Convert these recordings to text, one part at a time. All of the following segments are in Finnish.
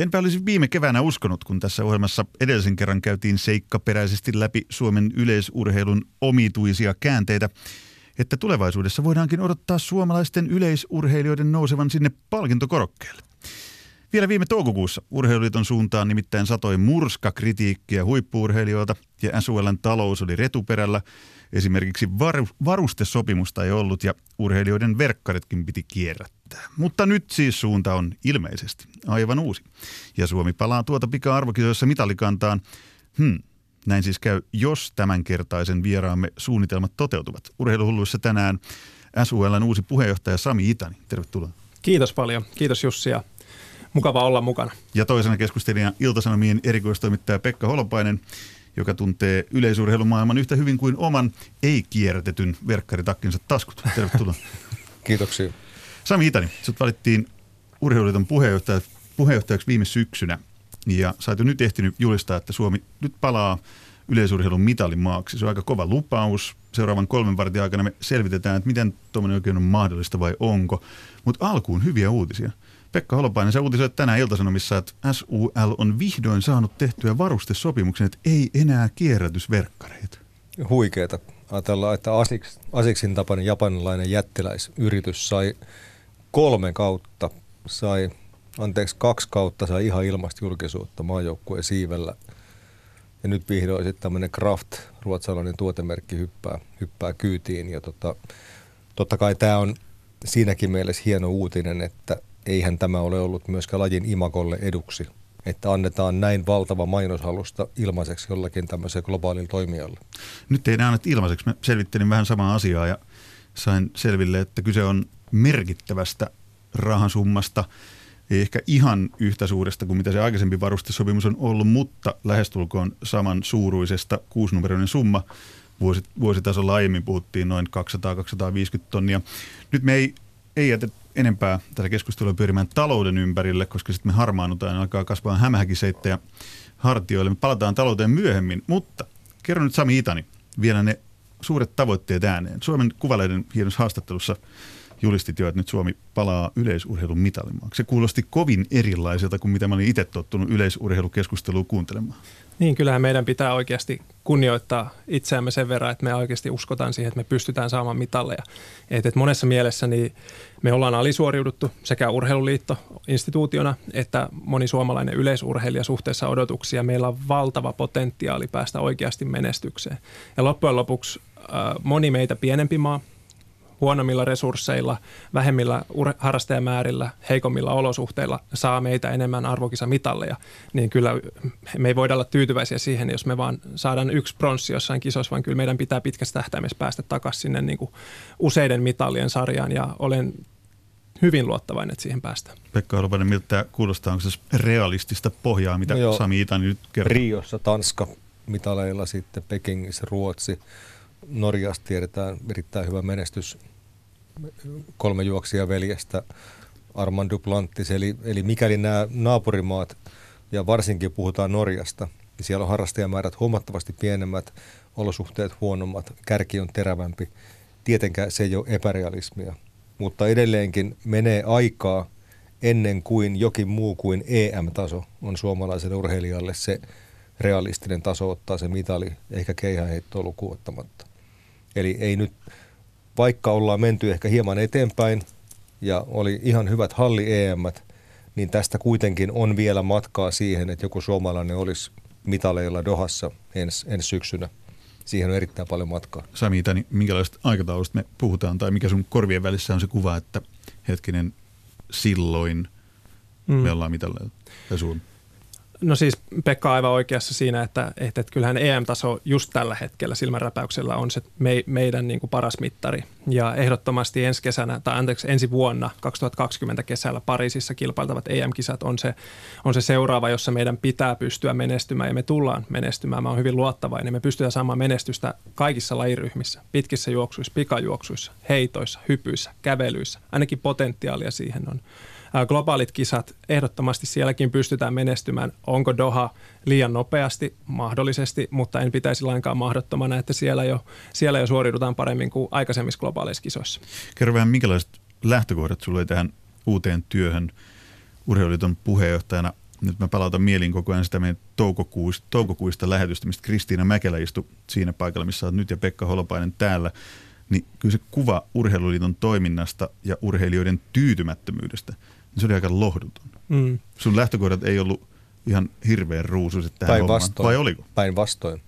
Enpä olisi viime keväänä uskonut, kun tässä ohjelmassa edellisen kerran käytiin seikkaperäisesti läpi Suomen yleisurheilun omituisia käänteitä, että tulevaisuudessa voidaankin odottaa suomalaisten yleisurheilijoiden nousevan sinne palkintokorokkeelle. Vielä viime toukokuussa urheiluliiton suuntaan nimittäin satoi murskakritiikkiä huippuurheilijoilta ja SULn talous oli retuperällä. Esimerkiksi var- varustesopimusta ei ollut ja urheilijoiden verkkaritkin piti kierrättää. Mutta nyt siis suunta on ilmeisesti aivan uusi. Ja Suomi palaa tuota pika-arvokisoissa mitalikantaan. Hmm, näin siis käy, jos tämänkertaisen vieraamme suunnitelmat toteutuvat. Urheiluhulluissa tänään SULn uusi puheenjohtaja Sami Itani. Tervetuloa. Kiitos paljon. Kiitos Jussi ja mukava olla mukana. Ja toisena keskustelijan Iltasanomien erikoistoimittaja Pekka Holopainen, joka tuntee yleisurheilumaailman yhtä hyvin kuin oman ei-kierrätetyn verkkaritakkinsa taskut. Tervetuloa. Kiitoksia. Sami Itani, sut valittiin urheiluliiton puheenjohtaja, puheenjohtajaksi viime syksynä ja sä oot nyt ehtinyt julistaa, että Suomi nyt palaa yleisurheilun mitalimaaksi. Se on aika kova lupaus. Seuraavan kolmen vartin aikana me selvitetään, että miten tuommoinen oikein on mahdollista vai onko. Mutta alkuun hyviä uutisia. Pekka Holopainen, sä uutisoit tänään Iltasanomissa, että SUL on vihdoin saanut tehtyä varustesopimuksen, että ei enää kierrätysverkkareita. Huikeeta. Ajatellaan, että Asics, Asicsin tapainen japanilainen jättiläisyritys sai kolme kautta, sai, anteeksi, kaksi kautta sai ihan ilmasta julkisuutta maajoukkueen siivellä. Ja nyt vihdoin sitten tämmöinen Kraft, ruotsalainen tuotemerkki, hyppää, hyppää kyytiin. Ja tota, totta kai tämä on siinäkin mielessä hieno uutinen, että eihän tämä ole ollut myöskään lajin imakolle eduksi, että annetaan näin valtava mainoshalusta ilmaiseksi jollakin tämmöiselle globaalille toimijalle. Nyt ei anneta ilmaiseksi. Mä selvittelin vähän samaa asiaa ja sain selville, että kyse on merkittävästä rahasummasta. Ei ehkä ihan yhtä suuresta kuin mitä se aikaisempi varustesopimus on ollut, mutta lähestulkoon saman suuruisesta kuusinumeroinen summa. vuositasolla aiemmin puhuttiin noin 200-250 tonnia. Nyt me ei, ei jätetä enempää tätä keskustelua pyörimään talouden ympärille, koska sitten me harmaannutaan ja alkaa kasvaa hämähäkiseittejä hartioille. Me palataan talouteen myöhemmin, mutta kerro nyt Sami Itani vielä ne suuret tavoitteet ääneen. Suomen kuvaleiden hienossa haastattelussa julistit jo, että nyt Suomi palaa yleisurheilun mitalimaaksi. Se kuulosti kovin erilaiselta kuin mitä mä olin itse tottunut yleisurheilukeskustelua kuuntelemaan. Niin, kyllähän meidän pitää oikeasti kunnioittaa itseämme sen verran, että me oikeasti uskotaan siihen, että me pystytään saamaan mitalleja. Et, et monessa mielessä niin me ollaan alisuoriuduttu sekä urheiluliitto instituutiona että moni suomalainen yleisurheilija suhteessa odotuksia. Meillä on valtava potentiaali päästä oikeasti menestykseen. Ja loppujen lopuksi äh, moni meitä pienempi maa huonommilla resursseilla, vähemmillä harrastajamäärillä, heikommilla olosuhteilla saa meitä enemmän arvokisamitalleja, niin kyllä me ei voida olla tyytyväisiä siihen, jos me vaan saadaan yksi pronssi jossain kisossa, vaan kyllä meidän pitää pitkästä tähtäimessä päästä takaisin sinne niin kuin useiden mitallien sarjaan ja olen hyvin luottavainen, että siihen päästään. Pekka Holopainen, miltä tämä kuulostaa? Onko se realistista pohjaa, mitä no Sami Itani nyt kertoo? Riossa Tanska mitaleilla, sitten Pekingissä Ruotsi. Norjasta tiedetään erittäin hyvä menestys kolme juoksia veljestä Armand Duplantis. Eli, eli mikäli nämä naapurimaat, ja varsinkin puhutaan Norjasta, niin siellä on harrastajamäärät huomattavasti pienemmät, olosuhteet huonommat, kärki on terävämpi. Tietenkään se ei ole epärealismia, mutta edelleenkin menee aikaa ennen kuin jokin muu kuin EM-taso on suomalaiselle urheilijalle se realistinen taso ottaa se mitali, eikä keihäheittoa lukuun ottamatta. Eli ei nyt vaikka ollaan menty ehkä hieman eteenpäin ja oli ihan hyvät halli em niin tästä kuitenkin on vielä matkaa siihen, että joku suomalainen olisi mitaleilla Dohassa ensi, ensi syksynä. Siihen on erittäin paljon matkaa. Sami Itäni, minkälaista aikataulusta me puhutaan, tai mikä sun korvien välissä on se kuva, että hetkinen silloin mm. me ollaan mitaleilla, ja Suomi? No siis Pekka on aivan oikeassa siinä, että, että, että kyllähän EM-taso just tällä hetkellä silmänräpäyksellä on se me, meidän niin kuin paras mittari. Ja ehdottomasti ensi kesänä, tai anteeksi ensi vuonna 2020 kesällä Pariisissa kilpailtavat EM-kisat on se, on se seuraava, jossa meidän pitää pystyä menestymään ja me tullaan menestymään. Mä oon hyvin luottavainen. Me pystytään saamaan menestystä kaikissa lajiryhmissä, pitkissä juoksuissa, pikajuoksuissa, heitoissa, hypyissä, kävelyissä. Ainakin potentiaalia siihen on globaalit kisat, ehdottomasti sielläkin pystytään menestymään. Onko Doha liian nopeasti? Mahdollisesti, mutta en pitäisi lainkaan mahdottomana, että siellä jo, siellä jo suoriudutaan paremmin kuin aikaisemmissa globaaleissa kisoissa. Kerro vähän, minkälaiset lähtökohdat sulle tähän uuteen työhön urheiluliiton puheenjohtajana? nyt mä palautan mieliin koko ajan sitä meidän toukokuista, toukokuista lähetystä, mistä Kristiina Mäkelä istui siinä paikalla, missä olet nyt ja Pekka Holopainen täällä, niin kyllä se kuva Urheiluliiton toiminnasta ja urheilijoiden tyytymättömyydestä, niin se oli aika lohduton. Mm. Sun lähtökohdat ei ollut ihan hirveän ruusuiset tähän Päin hommaan, vai oliko? Päinvastoin.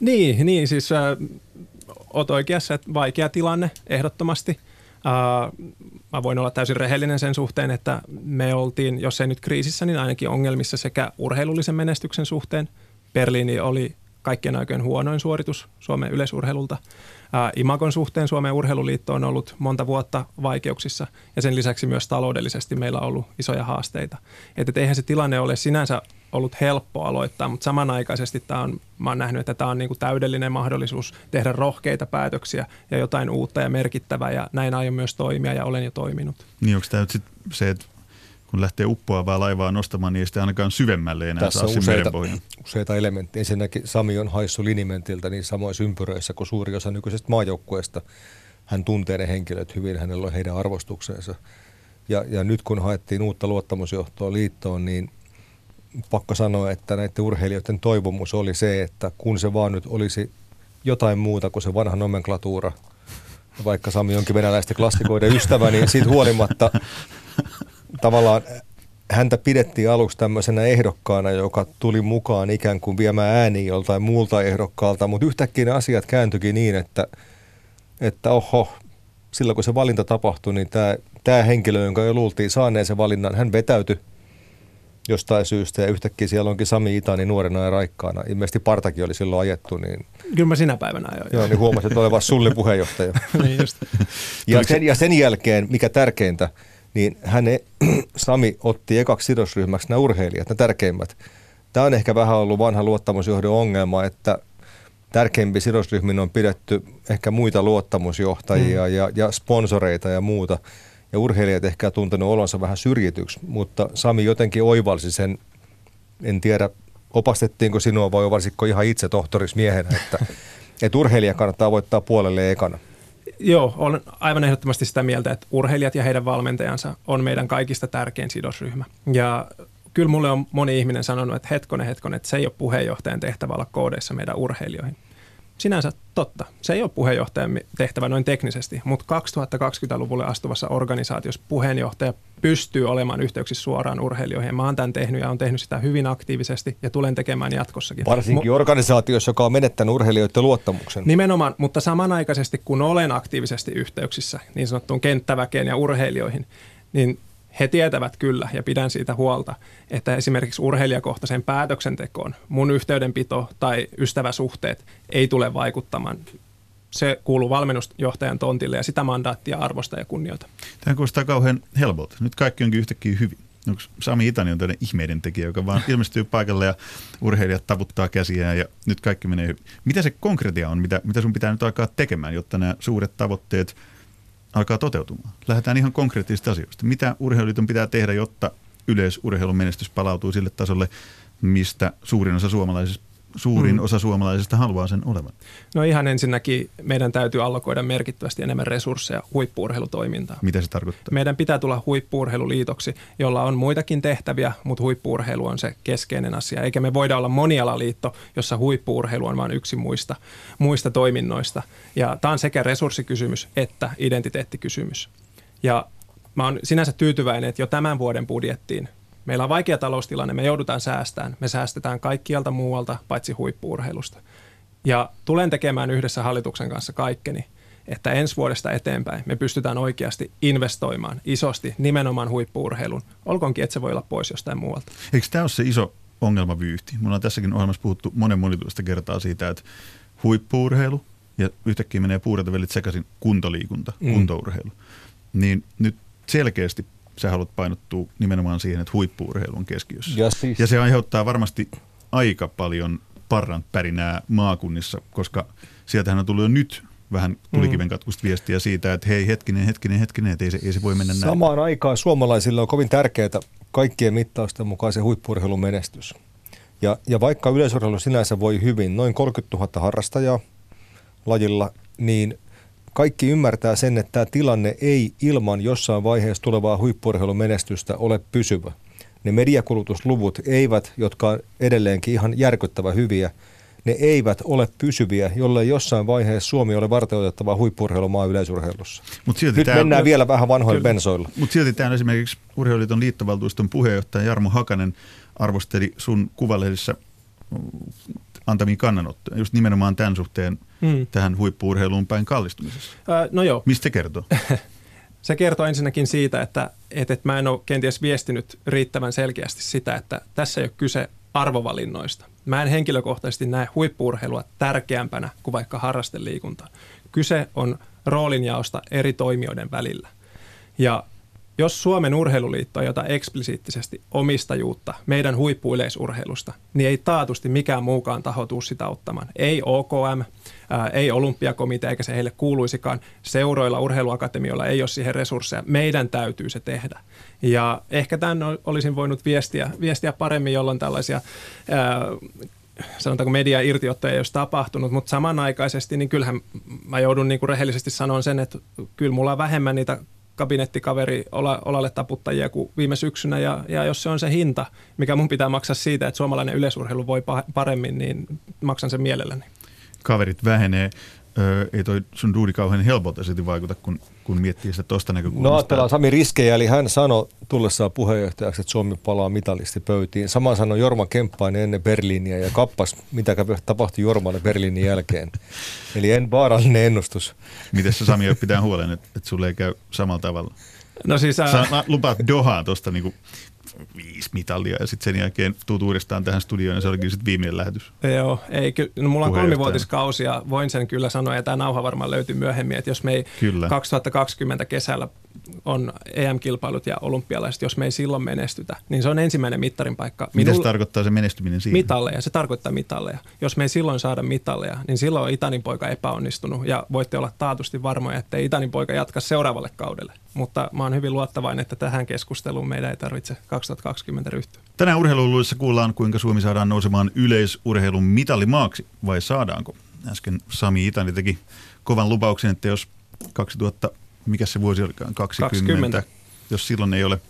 Niin, niin siis äh, oot oikeassa, että vaikea tilanne ehdottomasti. Äh, mä voin olla täysin rehellinen sen suhteen, että me oltiin, jos ei nyt kriisissä, niin ainakin ongelmissa sekä urheilullisen menestyksen suhteen. Berliini oli kaikkien aikojen huonoin suoritus Suomen yleisurheilulta. Imagon suhteen Suomen urheiluliitto on ollut monta vuotta vaikeuksissa ja sen lisäksi myös taloudellisesti meillä on ollut isoja haasteita. Että eihän se tilanne ole sinänsä ollut helppo aloittaa, mutta samanaikaisesti tämä on, mä oon nähnyt, että tämä on niin kuin täydellinen mahdollisuus tehdä rohkeita päätöksiä ja jotain uutta ja merkittävää ja näin aion myös toimia ja olen jo toiminut. Niin onko tämä nyt se, että kun lähtee uppoavaa laivaa nostamaan, niin ei sitä ainakaan syvemmälle enää Tässä saa on useita, useita elementtejä. Ensinnäkin Sami on haissu linimentiltä niin samoissa ympyröissä kuin suuri osa nykyisestä maajoukkueesta. Hän tuntee ne henkilöt hyvin, hänellä on heidän arvostuksensa. Ja, ja nyt kun haettiin uutta luottamusjohtoa liittoon, niin pakko sanoa, että näiden urheilijoiden toivomus oli se, että kun se vaan nyt olisi jotain muuta kuin se vanha nomenklatuura, vaikka Sami onkin venäläisten klassikoiden ystävä, niin siitä huolimatta tavallaan häntä pidettiin aluksi tämmöisenä ehdokkaana, joka tuli mukaan ikään kuin viemään ääniä joltain muulta ehdokkaalta, mutta yhtäkkiä ne asiat kääntyikin niin, että, että oho, silloin kun se valinta tapahtui, niin tämä, tämä henkilö, jonka jo luultiin saaneen sen valinnan, hän vetäytyi jostain syystä ja yhtäkkiä siellä onkin Sami Itani nuorena ja raikkaana. Ilmeisesti Partakin oli silloin ajettu. Niin, Kyllä mä sinä päivänä ajoin. Joo, niin huomasin, että oleva Sullin puheenjohtaja. niin just. Ja, sen, ja sen jälkeen, mikä tärkeintä, niin hän, Sami otti ekaksi sidosryhmäksi nämä urheilijat, nämä tärkeimmät. Tämä on ehkä vähän ollut vanha luottamusjohdon ongelma, että tärkeimpi sidosryhmin on pidetty ehkä muita luottamusjohtajia mm. ja, ja sponsoreita ja muuta. Ja urheilijat ehkä tuntenut olonsa vähän syrjityksi, mutta Sami jotenkin oivalsi sen, en tiedä opastettiinko sinua vai varsitko ihan itse tohtoriksi miehenä, että, että urheilija kannattaa voittaa puolelle ekana. Joo, olen aivan ehdottomasti sitä mieltä, että urheilijat ja heidän valmentajansa on meidän kaikista tärkein sidosryhmä. Ja kyllä mulle on moni ihminen sanonut, että hetkonen, hetkonen, että se ei ole puheenjohtajan tehtävä olla koodeissa meidän urheilijoihin sinänsä totta. Se ei ole puheenjohtajan tehtävä noin teknisesti, mutta 2020-luvulle astuvassa organisaatiossa puheenjohtaja pystyy olemaan yhteyksissä suoraan urheilijoihin. Mä oon tämän tehnyt ja on tehnyt sitä hyvin aktiivisesti ja tulen tekemään jatkossakin. Varsinkin Mu- organisaatiossa, joka on menettänyt urheilijoiden luottamuksen. Nimenomaan, mutta samanaikaisesti kun olen aktiivisesti yhteyksissä niin sanottuun kenttäväkeen ja urheilijoihin, niin he tietävät kyllä ja pidän siitä huolta, että esimerkiksi urheilijakohtaiseen päätöksentekoon mun yhteydenpito tai ystäväsuhteet ei tule vaikuttamaan. Se kuuluu valmennusjohtajan tontille ja sitä mandaattia arvosta ja kunnioita. Tämä kuulostaa kauhean helpolta. Nyt kaikki onkin yhtäkkiä hyvin. Onko Sami Itani on tämmöinen ihmeiden tekijä, joka vaan ilmestyy paikalle ja urheilijat tavuttaa käsiään ja nyt kaikki menee hyvin. Mitä se konkretia on, mitä, mitä sun pitää nyt alkaa tekemään, jotta nämä suuret tavoitteet – alkaa toteutumaan. Lähdetään ihan konkreettisista asioista. Mitä urheiluliiton pitää tehdä, jotta yleisurheilun menestys palautuu sille tasolle, mistä suurin osa suomalaisista suurin mm. osa suomalaisista haluaa sen olevan? No ihan ensinnäkin meidän täytyy allokoida merkittävästi enemmän resursseja huippuurheilutoimintaan. Mitä se tarkoittaa? Meidän pitää tulla huippuurheiluliitoksi, jolla on muitakin tehtäviä, mutta huippuurheilu on se keskeinen asia. Eikä me voida olla monialaliitto, jossa huippuurheilu on vain yksi muista, muista toiminnoista. Ja tämä on sekä resurssikysymys että identiteettikysymys. Ja mä oon sinänsä tyytyväinen, että jo tämän vuoden budjettiin Meillä on vaikea taloustilanne, me joudutaan säästämään. Me säästetään kaikkialta muualta, paitsi huippuurheilusta. Ja tulen tekemään yhdessä hallituksen kanssa kaikkeni, että ensi vuodesta eteenpäin me pystytään oikeasti investoimaan isosti nimenomaan huippuurheilun. Olkoonkin, että se voi olla pois jostain muualta. Eikö tämä ole se iso ongelmavyyhti? Mulla on tässäkin ohjelmassa puhuttu monen monituista kertaa siitä, että huippuurheilu ja yhtäkkiä menee puuratavelit sekaisin kuntoliikunta, mm. kuntourheilu. Niin nyt selkeästi sä haluat painottua nimenomaan siihen, että huippuurheilu on keskiössä. Ja, siis... ja se aiheuttaa varmasti aika paljon parran pärinää maakunnissa, koska sieltähän on tullut jo nyt vähän tulikiven mm. katkusta viestiä siitä, että hei hetkinen, hetkinen, hetkinen, että ei se, ei se voi mennä näin. Samaan aikaan suomalaisille on kovin tärkeää kaikkien mittausten mukaan se huippuurheilun menestys. Ja, ja vaikka yleisurheilu sinänsä voi hyvin, noin 30 000 harrastajaa lajilla, niin kaikki ymmärtää sen, että tämä tilanne ei ilman jossain vaiheessa tulevaa huippurheilun menestystä ole pysyvä. ne mediakulutusluvut eivät, jotka on edelleenkin ihan järkyttävä hyviä, ne eivät ole pysyviä, jollei jossain vaiheessa Suomi ole varteutettava huippurheilumaa yleisurheilussa. Mut silti Nyt tämä, mennään vielä vähän vanhoilla kyllä, bensoilla. Mutta silti tämä esimerkiksi Urheiluliiton liittovaltuuston puheenjohtaja Jarmo Hakanen arvosteli sun kuvalehdissä antamiin kannanottoja, just nimenomaan tämän suhteen mm. tähän huippuurheiluun päin kallistumisessa. Äh, no joo. Mistä kertoo? Se kertoo ensinnäkin siitä, että, että, että mä en ole kenties viestinyt riittävän selkeästi sitä, että tässä ei ole kyse arvovalinnoista. Mä en henkilökohtaisesti näe huippuurheilua tärkeämpänä kuin vaikka harrasteliikunta. Kyse on roolinjaosta eri toimijoiden välillä. Ja jos Suomen urheiluliitto ei ota eksplisiittisesti omistajuutta meidän huippuyleisurheilusta, niin ei taatusti mikään muukaan taho tuu sitä ottamaan. Ei OKM, ää, ei olympiakomitea eikä se heille kuuluisikaan. Seuroilla, urheiluakatemioilla ei ole siihen resursseja. Meidän täytyy se tehdä. Ja ehkä tämän olisin voinut viestiä, viestiä paremmin, jolloin tällaisia ää, sanotaanko media irtiottoja ei olisi tapahtunut, mutta samanaikaisesti niin kyllähän mä joudun niin kuin rehellisesti sanoa sen, että kyllä mulla on vähemmän niitä kabinettikaveri olalle taputtajia kuin viime syksynä ja, ja jos se on se hinta, mikä mun pitää maksaa siitä, että suomalainen yleisurheilu voi paremmin, niin maksan sen mielelläni. Kaverit vähenee. Ei toi sun duudi kauhean helpolta silti vaikuta, kun, kun miettii sitä tuosta näkökulmasta. No ajatellaan Sami riskejä, eli hän sanoi tullessaan puheenjohtajaksi, että Suomi palaa mitalisti pöytiin. Sama sanoi Jorma Kemppainen ennen Berliiniä ja kappas, mitä tapahtui Jormalle Berliinin jälkeen. Eli en vaarallinen ennustus. Miten sä Sami pitää huolen, että, että sulle ei käy samalla tavalla? No siis, ää... Sä lupaat Dohaan tuosta niinku viisi mitalia ja sitten sen jälkeen tuut uudestaan tähän studioon ja se olikin sitten viimeinen lähetys. Joo, ei, no mulla on kolmivuotiskausi ja voin sen kyllä sanoa ja tämä nauha varmaan löytyy myöhemmin, että jos me ei kyllä. 2020 kesällä on EM-kilpailut ja olympialaiset, jos me ei silloin menestytä, niin se on ensimmäinen mittarin paikka. Mitä se tarkoittaa se menestyminen siinä? Mitalleja, se tarkoittaa mitalleja. Jos me ei silloin saada mitalleja, niin silloin on Itanin poika epäonnistunut ja voitte olla taatusti varmoja, että Itanin poika jatka seuraavalle kaudelle. Mutta mä oon hyvin luottavainen, että tähän keskusteluun meidän ei tarvitse 2020 ryhtyä. Tänään urheiluluissa kuullaan, kuinka Suomi saadaan nousemaan yleisurheilun mitallimaaksi, vai saadaanko? Äsken Sami Itani teki kovan lupauksen, että jos 2000 mikä se vuosi olikaan, 20, 20. Jos silloin ei ole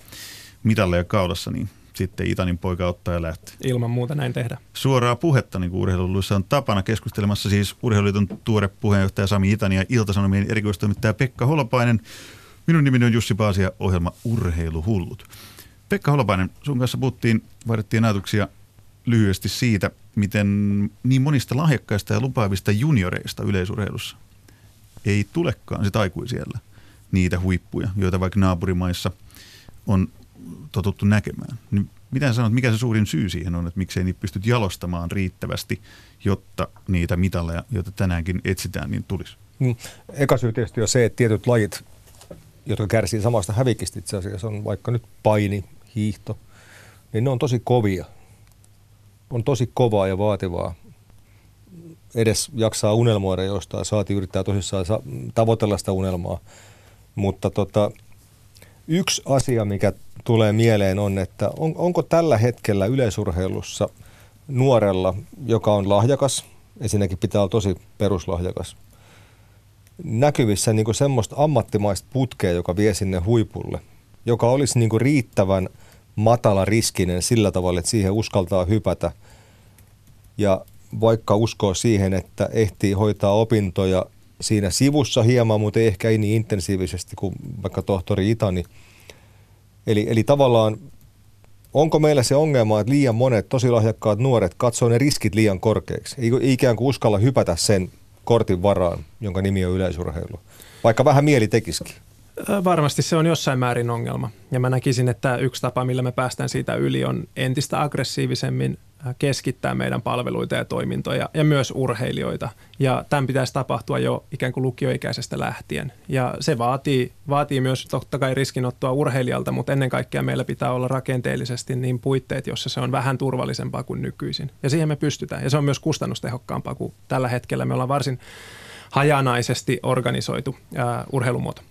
mitalleja kaudassa, niin sitten Itanin poika ottaa ja lähtee. Ilman muuta näin tehdä. Suoraa puhetta, niin kuin urheiluluissa on tapana keskustelemassa siis Urheiluliiton tuore puheenjohtaja Sami Itani ja Iltasanomien erikoistoimittaja Pekka Holopainen. Minun nimeni on Jussi Paasia, ohjelma Urheiluhullut. Pekka Holopainen, sun kanssa puhuttiin, vaihdettiin ajatuksia lyhyesti siitä, miten niin monista lahjakkaista ja lupaavista junioreista yleisurheilussa ei tulekaan sitä aikuisiellä – niitä huippuja, joita vaikka naapurimaissa on totuttu näkemään. Niin mitä sanot, mikä se suurin syy siihen on, että miksei niitä pystyt jalostamaan riittävästi, jotta niitä mitalleja, joita tänäänkin etsitään, niin tulisi? Mm. Eka syy tietysti on se, että tietyt lajit, jotka kärsii samasta hävikistä itse asiassa, on vaikka nyt paini, hiihto, niin ne on tosi kovia. On tosi kovaa ja vaativaa edes jaksaa unelmoida jostain, saati yrittää tosissaan tavoitella sitä unelmaa. Mutta tota, yksi asia, mikä tulee mieleen on, että on, onko tällä hetkellä yleisurheilussa nuorella, joka on lahjakas, ensinnäkin pitää olla tosi peruslahjakas, näkyvissä niin semmoista ammattimaista putkea, joka vie sinne huipulle, joka olisi niin riittävän matala riskinen sillä tavalla, että siihen uskaltaa hypätä ja vaikka uskoo siihen, että ehtii hoitaa opintoja siinä sivussa hieman, mutta ehkä ei niin intensiivisesti kuin vaikka tohtori Itani. Eli, eli tavallaan onko meillä se ongelma, että liian monet tosi lahjakkaat nuoret katsoo ne riskit liian korkeiksi, ei ikään kuin uskalla hypätä sen kortin varaan, jonka nimi on yleisurheilu, vaikka vähän mieli tekisikin. Varmasti se on jossain määrin ongelma. Ja mä näkisin, että yksi tapa, millä me päästään siitä yli, on entistä aggressiivisemmin keskittää meidän palveluita ja toimintoja ja myös urheilijoita. Ja tämän pitäisi tapahtua jo ikään kuin lukioikäisestä lähtien. Ja se vaatii, vaatii myös totta kai riskinottoa urheilijalta, mutta ennen kaikkea meillä pitää olla rakenteellisesti niin puitteet, jossa se on vähän turvallisempaa kuin nykyisin. Ja siihen me pystytään. Ja se on myös kustannustehokkaampaa kuin tällä hetkellä. Me ollaan varsin hajanaisesti organisoitu ää, urheilumuoto.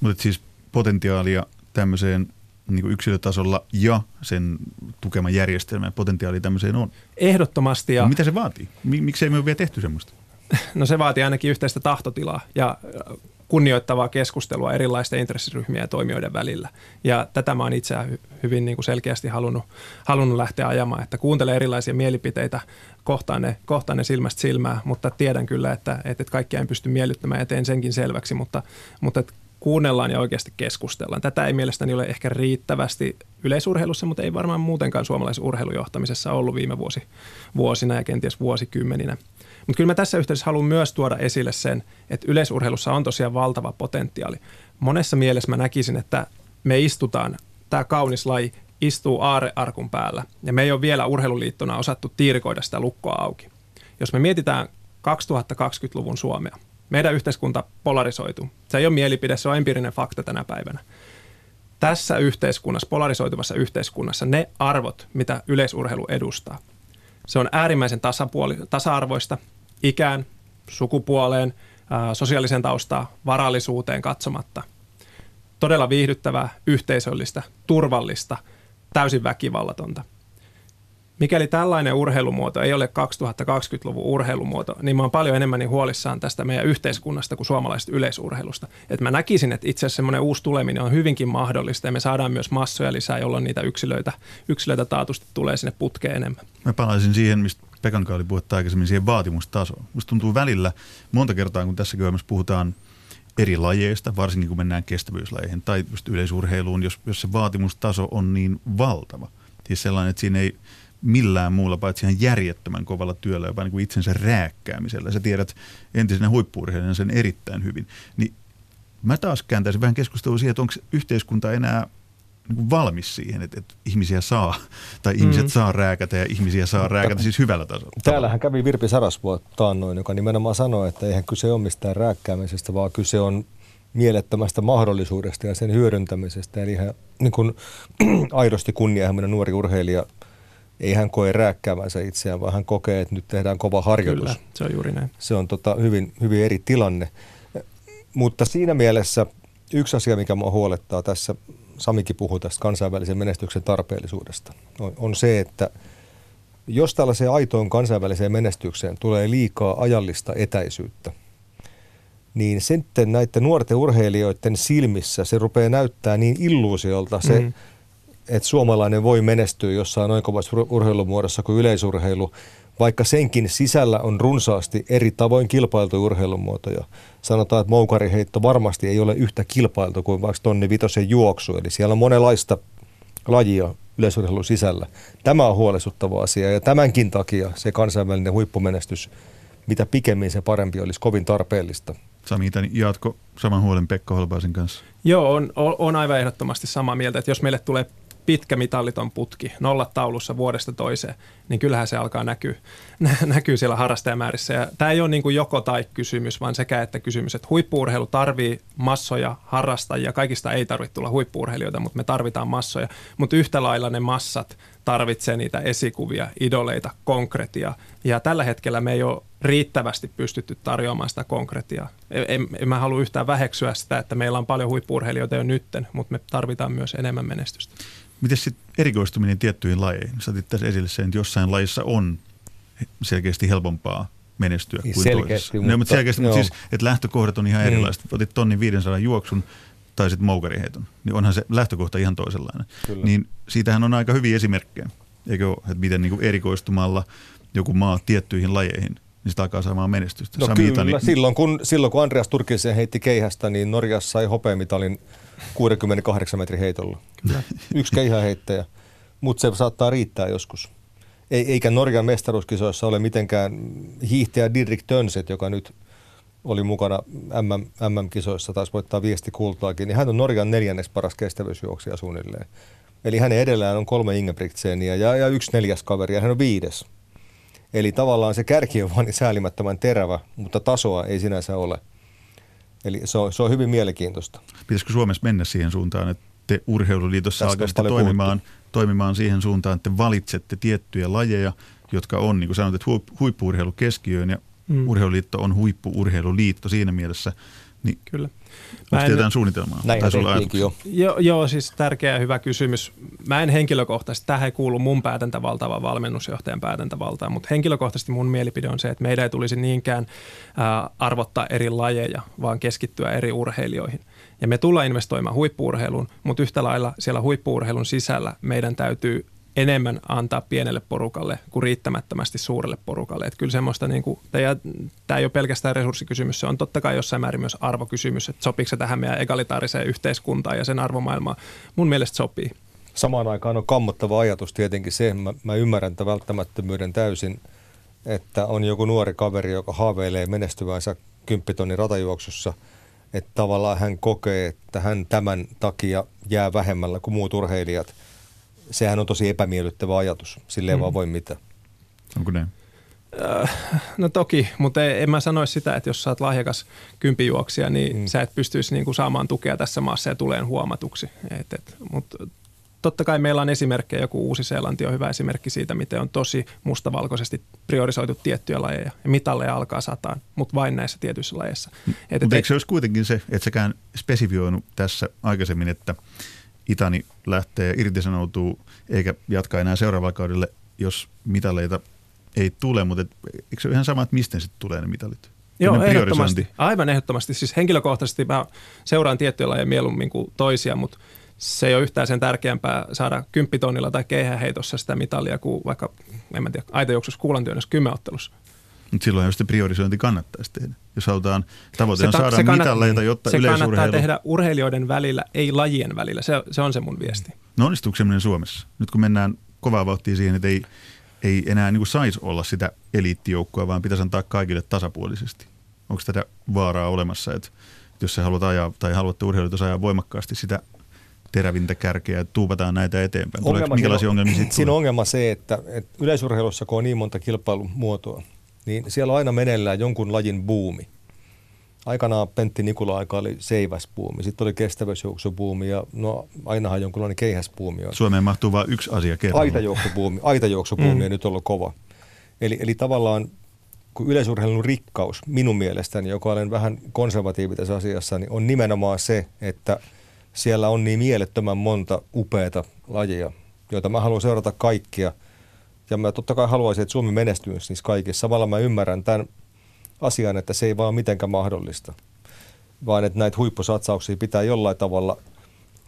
Mutta siis potentiaalia tämmöiseen niin yksilötasolla ja sen tukema järjestelmä potentiaali tämmöiseen on. Ehdottomasti. Ja... No, mitä se vaatii? Miksei me ole vielä tehty semmoista? No se vaatii ainakin yhteistä tahtotilaa ja kunnioittavaa keskustelua erilaisten intressiryhmien ja toimijoiden välillä. Ja tätä mä oon itse hyvin niin kuin selkeästi halunnut, halunnut lähteä ajamaan, että kuuntele erilaisia mielipiteitä, kohtaan ne, kohtaan ne silmästä silmää, mutta tiedän kyllä, että, että kaikkia en pysty miellyttämään ja teen senkin selväksi, mutta, mutta kuunnellaan ja oikeasti keskustellaan. Tätä ei mielestäni ole ehkä riittävästi yleisurheilussa, mutta ei varmaan muutenkaan suomalaisen urheilujohtamisessa ollut viime vuosi, vuosina ja kenties vuosikymmeninä. Mutta kyllä mä tässä yhteydessä haluan myös tuoda esille sen, että yleisurheilussa on tosiaan valtava potentiaali. Monessa mielessä mä näkisin, että me istutaan, tämä kaunis laji istuu aarearkun päällä ja me ei ole vielä urheiluliittona osattu tiirikoida sitä lukkoa auki. Jos me mietitään 2020-luvun Suomea, meidän yhteiskunta polarisoituu. Se ei ole mielipide, se on empiirinen fakta tänä päivänä. Tässä yhteiskunnassa, polarisoituvassa yhteiskunnassa, ne arvot, mitä yleisurheilu edustaa, se on äärimmäisen tasapuoli, tasa-arvoista ikään, sukupuoleen, sosiaalisen taustaan, varallisuuteen katsomatta. Todella viihdyttävää, yhteisöllistä, turvallista, täysin väkivallatonta. Mikäli tällainen urheilumuoto ei ole 2020-luvun urheilumuoto, niin mä oon paljon enemmän niin huolissaan tästä meidän yhteiskunnasta kuin suomalaisesta yleisurheilusta. Et mä näkisin, että itse asiassa semmoinen uusi tuleminen on hyvinkin mahdollista ja me saadaan myös massoja lisää, jolloin niitä yksilöitä, yksilöitä taatusti tulee sinne putkeen enemmän. Mä palaisin siihen, mistä Pekan oli puhetta aikaisemmin, siihen vaatimustasoon. Musta tuntuu välillä monta kertaa, kun tässä myös puhutaan eri lajeista, varsinkin kun mennään kestävyyslajeihin tai just yleisurheiluun, jos, jos se vaatimustaso on niin valtava. Siis sellainen, että siinä ei millään muulla paitsi ihan järjettömän kovalla työllä, jopa niin kuin itsensä rääkkäämisellä. Sä tiedät entisenä huippuurheilijana sen erittäin hyvin. Niin mä taas kääntäisin vähän keskustelua siihen, että onko yhteiskunta enää niin kuin valmis siihen, että, että ihmisiä saa, tai ihmiset mm. saa rääkätä ja ihmisiä saa rääkätä siis hyvällä tasolla. Täällähän kävi Virpi Sarasvuo taannoin, joka nimenomaan sanoi, että eihän kyse ole mistään rääkkäämisestä, vaan kyse on mielettömästä mahdollisuudesta ja sen hyödyntämisestä. Eli hän niin kuin, aidosti kunnianhimoinen nuori urheilija – ei hän koe rääkkäävänsä itseään, vaan hän kokee, että nyt tehdään kova harjoitus. Kyllä, se on juuri näin. Se on tota, hyvin, hyvin eri tilanne. Mutta siinä mielessä yksi asia, mikä minua huolettaa tässä, Samikin puhui tästä kansainvälisen menestyksen tarpeellisuudesta, on, on se, että jos tällaiseen aitoon kansainväliseen menestykseen tulee liikaa ajallista etäisyyttä, niin sitten näiden nuorten urheilijoiden silmissä se rupeaa näyttää niin illuusiolta se mm-hmm että suomalainen voi menestyä jossain noin kovassa urheilumuodossa kuin yleisurheilu, vaikka senkin sisällä on runsaasti eri tavoin kilpailtu urheilumuotoja. Sanotaan, että moukariheitto varmasti ei ole yhtä kilpailtu kuin vaikka tonni vitosen juoksu, eli siellä on monenlaista lajia yleisurheilun sisällä. Tämä on huolestuttava asia ja tämänkin takia se kansainvälinen huippumenestys, mitä pikemmin se parempi olisi kovin tarpeellista. Sami, jatko saman huolen Pekka Holpaasin kanssa? Joo, on, on aivan ehdottomasti samaa mieltä, että jos meille tulee pitkä mitalliton putki, nollat taulussa vuodesta toiseen, niin kyllähän se alkaa näkyä, näkyy siellä harrastajamäärissä. Ja tämä ei ole niin kuin joko tai kysymys, vaan sekä että kysymys, että huippuurheilu tarvii massoja, harrastajia. Kaikista ei tarvitse tulla huippuurheilijoita, mutta me tarvitaan massoja. Mutta yhtä lailla ne massat tarvitsee niitä esikuvia, idoleita, konkretia. Ja tällä hetkellä me ei ole riittävästi pystytty tarjoamaan sitä konkretiaa. En, en mä halua yhtään väheksyä sitä, että meillä on paljon huippuurheilijoita jo nytten, mutta me tarvitaan myös enemmän menestystä. Miten sitten erikoistuminen tiettyihin lajeihin? Sä otit tässä esille sen, että jossain lajissa on selkeästi helpompaa menestyä kuin selkeästi, toisessa. Mutta, no, mutta selkeästi, mutta siis, että lähtökohdat on ihan mm. erilaiset. Otit tonnin 500 juoksun tai sitten moukariheiton, niin onhan se lähtökohta ihan toisenlainen. Kyllä. Niin siitähän on aika hyviä esimerkkejä, eikö ole, että miten niin erikoistumalla joku maa tiettyihin lajeihin niin sitä alkaa saamaan menestystä. No Samita, kyllä, niin... silloin, kun, silloin kun Andreas Turkisen heitti keihästä, niin Norjassa sai hopeamitalin 68 metrin heitolla. Kyllä. Yksi keihäheittäjä, mutta se saattaa riittää joskus. Ei, eikä Norjan mestaruuskisoissa ole mitenkään hiihtäjä Didrik Tönset, joka nyt oli mukana MM, MM-kisoissa, taisi voittaa viesti kultaakin, niin hän on Norjan neljännes paras kestävyysjuoksija suunnilleen. Eli hänen edellään on kolme Ingebrigtsenia ja, ja yksi neljäs kaveri ja hän on viides. Eli tavallaan se kärki on vain säälimättömän terävä, mutta tasoa ei sinänsä ole. Eli se on, se on hyvin mielenkiintoista. Pitäisikö Suomessa mennä siihen suuntaan, että te urheiluliitossa alkaisitte toimimaan, toimimaan siihen suuntaan, että te valitsette tiettyjä lajeja, jotka on, niin kuin sanoit, että huippuurheilu keskiöön ja mm. urheiluliitto on huippuurheiluliitto siinä mielessä, Niin. Kyllä. Onko jotain suunnitelmaa? Näin tehtiinkin jo. jo. Joo, siis tärkeä ja hyvä kysymys. Mä en henkilökohtaisesti, tähän ei kuulu mun päätäntävaltaan, vaan valmennusjohtajan päätäntävaltaan, mutta henkilökohtaisesti mun mielipide on se, että meidän ei tulisi niinkään ää, arvottaa eri lajeja, vaan keskittyä eri urheilijoihin. Ja me tullaan investoimaan huippuurheiluun, mutta yhtä lailla siellä huippuurheilun sisällä meidän täytyy enemmän antaa pienelle porukalle kuin riittämättömästi suurelle porukalle. Että kyllä semmoista, niin kuin, tämä ei ole pelkästään resurssikysymys, se on totta kai jossain määrin myös arvokysymys, että sopiiko se tähän meidän egalitaariseen yhteiskuntaan ja sen arvomaailmaan. Mun mielestä sopii. Samaan aikaan on kammottava ajatus tietenkin se, mä, mä ymmärrän tämän välttämättömyyden täysin, että on joku nuori kaveri, joka haaveilee menestyvänsä kymppitonnin ratajuoksussa, että tavallaan hän kokee, että hän tämän takia jää vähemmällä kuin muut urheilijat – sehän on tosi epämiellyttävä ajatus. Sille ei mm. vaan voi mitään. Onko näin? Äh, no toki, mutta en mä sanoisi sitä, että jos sä oot lahjakas kympijuoksija, niin mm. sä et pystyisi niinku saamaan tukea tässä maassa ja tulee huomatuksi. Et, et, mutta totta kai meillä on esimerkkejä, joku Uusi-Seelanti on hyvä esimerkki siitä, miten on tosi mustavalkoisesti priorisoitu tiettyjä lajeja. Ja mitalleja alkaa sataan, mutta vain näissä tietyissä lajeissa. Mutta eikö se olisi kuitenkin se, että säkään spesifioinut tässä aikaisemmin, että – Itani lähtee irtisanoutuu eikä jatka enää seuraavalla kaudelle, jos mitaleita ei tule, mutta et, eikö se ole ihan sama, että mistä sitten tulee ne mitalit? Joo, ehdottomasti. Aivan ehdottomasti. Siis henkilökohtaisesti mä seuraan tiettyjä lajeja mieluummin kuin toisia, mutta se ei ole yhtään sen tärkeämpää saada kymppitonnilla tai keihäheitossa sitä mitalia kuin vaikka, en mä tiedä, aitajuoksussa kuulantyönnössä kymmenottelussa. Mutta silloin just priorisointi kannattaisi tehdä. Jos halutaan, tavoite se on saada se mitalleita, jotta Se kannattaa tehdä urheilijoiden välillä, ei lajien välillä. Se, se on se mun viesti. No onnistuuko semmoinen Suomessa? Nyt kun mennään kovaa vauhtia siihen, että ei, ei enää niin saisi olla sitä eliittijoukkoa, vaan pitäisi antaa kaikille tasapuolisesti. Onko tätä vaaraa olemassa, että jos sä haluat ajaa tai haluatte urheilijoita ajaa voimakkaasti sitä terävintä kärkeä ja tuupataan näitä eteenpäin. Ongelma minkälaisia ongelmia siitä Siinä on ongelma se, että, että yleisurheilussa kun on niin monta kilpailumuotoa, niin siellä on aina meneillään jonkun lajin buumi. Aikanaan Pentti Nikula aika oli seiväsbuumi, sitten oli kestävyysjuoksubuumi ja no ainahan jonkunlainen keihäsbuumi on. Suomeen mahtuu vain yksi asia kerralla. Aitajuoksubuumi, aitajuoksubuumi mm. on nyt ollut kova. Eli, eli tavallaan kun yleisurheilun rikkaus minun mielestäni, joka olen vähän konservatiivi tässä asiassa, niin on nimenomaan se, että siellä on niin mielettömän monta upeata lajia, joita mä haluan seurata kaikkia – ja mä totta kai haluaisin, että Suomi menestyisi niissä kaikissa. Samalla mä ymmärrän tämän asian, että se ei vaan mitenkään mahdollista, vaan että näitä huippusatsauksia pitää jollain tavalla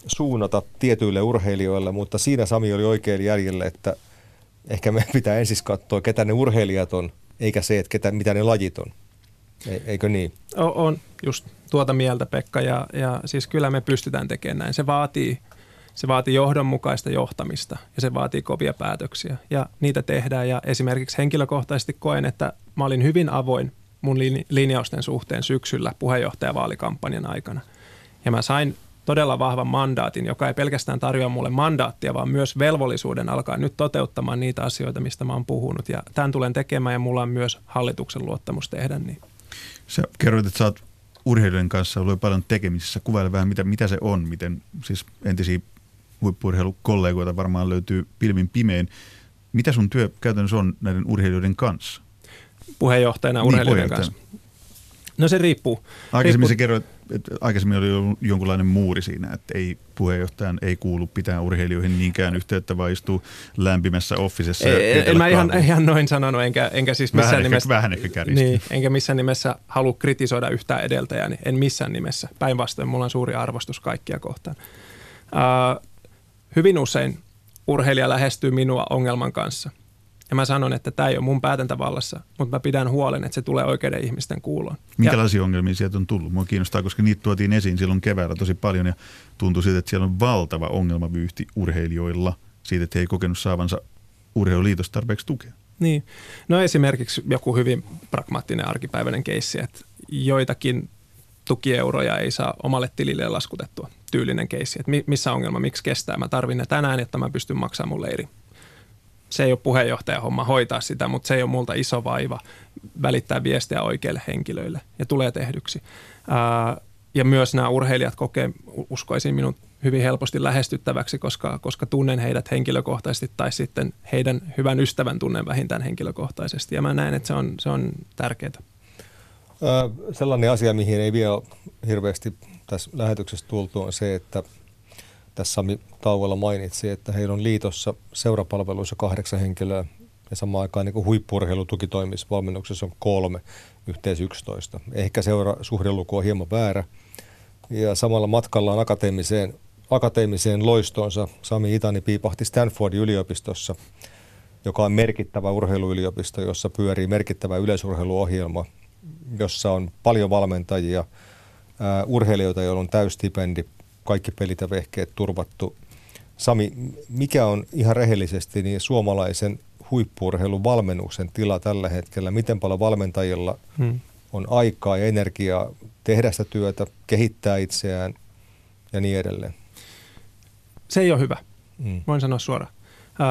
suunnata tietyille urheilijoille, mutta siinä Sami oli oikein jäljellä, että ehkä me pitää ensin katsoa, ketä ne urheilijat on, eikä se, että ketä, mitä ne lajit on. Eikö niin? On, on just tuota mieltä Pekka ja, ja siis kyllä me pystytään tekemään näin. Se vaatii se vaatii johdonmukaista johtamista ja se vaatii kovia päätöksiä ja niitä tehdään. Ja esimerkiksi henkilökohtaisesti koen, että mä olin hyvin avoin mun linjausten suhteen syksyllä puheenjohtajavaalikampanjan aikana. Ja mä sain todella vahvan mandaatin, joka ei pelkästään tarjoa mulle mandaattia, vaan myös velvollisuuden alkaa nyt toteuttamaan niitä asioita, mistä mä oon puhunut. Ja tämän tulen tekemään ja mulla on myös hallituksen luottamus tehdä niin. Sä kerroit, että sä oot urheilijoiden kanssa ollut paljon tekemisissä. Kuvaile vähän, mitä, mitä se on, miten siis entisiä huippurheilukollegoita varmaan löytyy pilvin pimein. Mitä sun työ käytännössä on näiden urheilijoiden kanssa? Puheenjohtajana niin, urheilijoiden kanssa. No se riippuu. Aikaisemmin riippuu. se kerroit, että aikaisemmin oli jonkunlainen muuri siinä, että ei puheenjohtajan ei kuulu pitää urheilijoihin niinkään yhteyttä, vaan istuu lämpimässä offisessa. Ei, en mä ihan, ihan noin sanonut, enkä, enkä siis missään vähän nimessä, ehkä, vähän ehkä niin, enkä missään nimessä halua kritisoida yhtään edeltäjääni, en missään nimessä. Päinvastoin mulla on suuri arvostus kaikkia kohtaan. Uh, Hyvin usein urheilija lähestyy minua ongelman kanssa. Ja mä sanon, että tämä ei ole mun päätäntävallassa, mutta mä pidän huolen, että se tulee oikeiden ihmisten kuuloon. Minkälaisia ja, ongelmia sieltä on tullut? Mua kiinnostaa, koska niitä tuotiin esiin silloin keväällä tosi paljon ja tuntui siitä, että siellä on valtava ongelmavyyhti urheilijoilla siitä, että he ei kokenut saavansa urheiluliitosta tarpeeksi tukea. Niin. No esimerkiksi joku hyvin pragmaattinen arkipäiväinen keissi, että joitakin tukieuroja ei saa omalle tilille laskutettua. Tyylinen keissi, että missä ongelma, miksi kestää. Mä tarvin ne tänään, että mä pystyn maksamaan mun leiri. Se ei ole puheenjohtajan homma hoitaa sitä, mutta se ei ole multa iso vaiva välittää viestiä oikeille henkilöille ja tulee tehdyksi. Ja myös nämä urheilijat kokee, uskoisin minun hyvin helposti lähestyttäväksi, koska, koska tunnen heidät henkilökohtaisesti tai sitten heidän hyvän ystävän tunnen vähintään henkilökohtaisesti. Ja mä näen, että se on, se on tärkeää. Sellainen asia, mihin ei vielä hirveästi tässä lähetyksessä tultu, on se, että tässä Sami tauolla mainitsi, että heillä on liitossa seurapalveluissa kahdeksan henkilöä ja samaan aikaan niin huippuurheilutukitoimisvalmennuksessa on kolme, yhteensä 11. Ehkä seura suhdeluku on hieman väärä. Ja samalla matkallaan akateemiseen, akateemiseen loistoonsa Sami Itani piipahti Stanfordin yliopistossa, joka on merkittävä urheiluyliopisto, jossa pyörii merkittävä yleisurheiluohjelma, jossa on paljon valmentajia, ää, urheilijoita, joilla on täystipendi, kaikki pelit ja vehkeet turvattu. Sami, mikä on ihan rehellisesti niin suomalaisen huippuurheilun valmennuksen tila tällä hetkellä? Miten paljon valmentajilla hmm. on aikaa ja energiaa tehdä sitä työtä, kehittää itseään ja niin edelleen? Se ei ole hyvä. Hmm. Voin sanoa suoraan.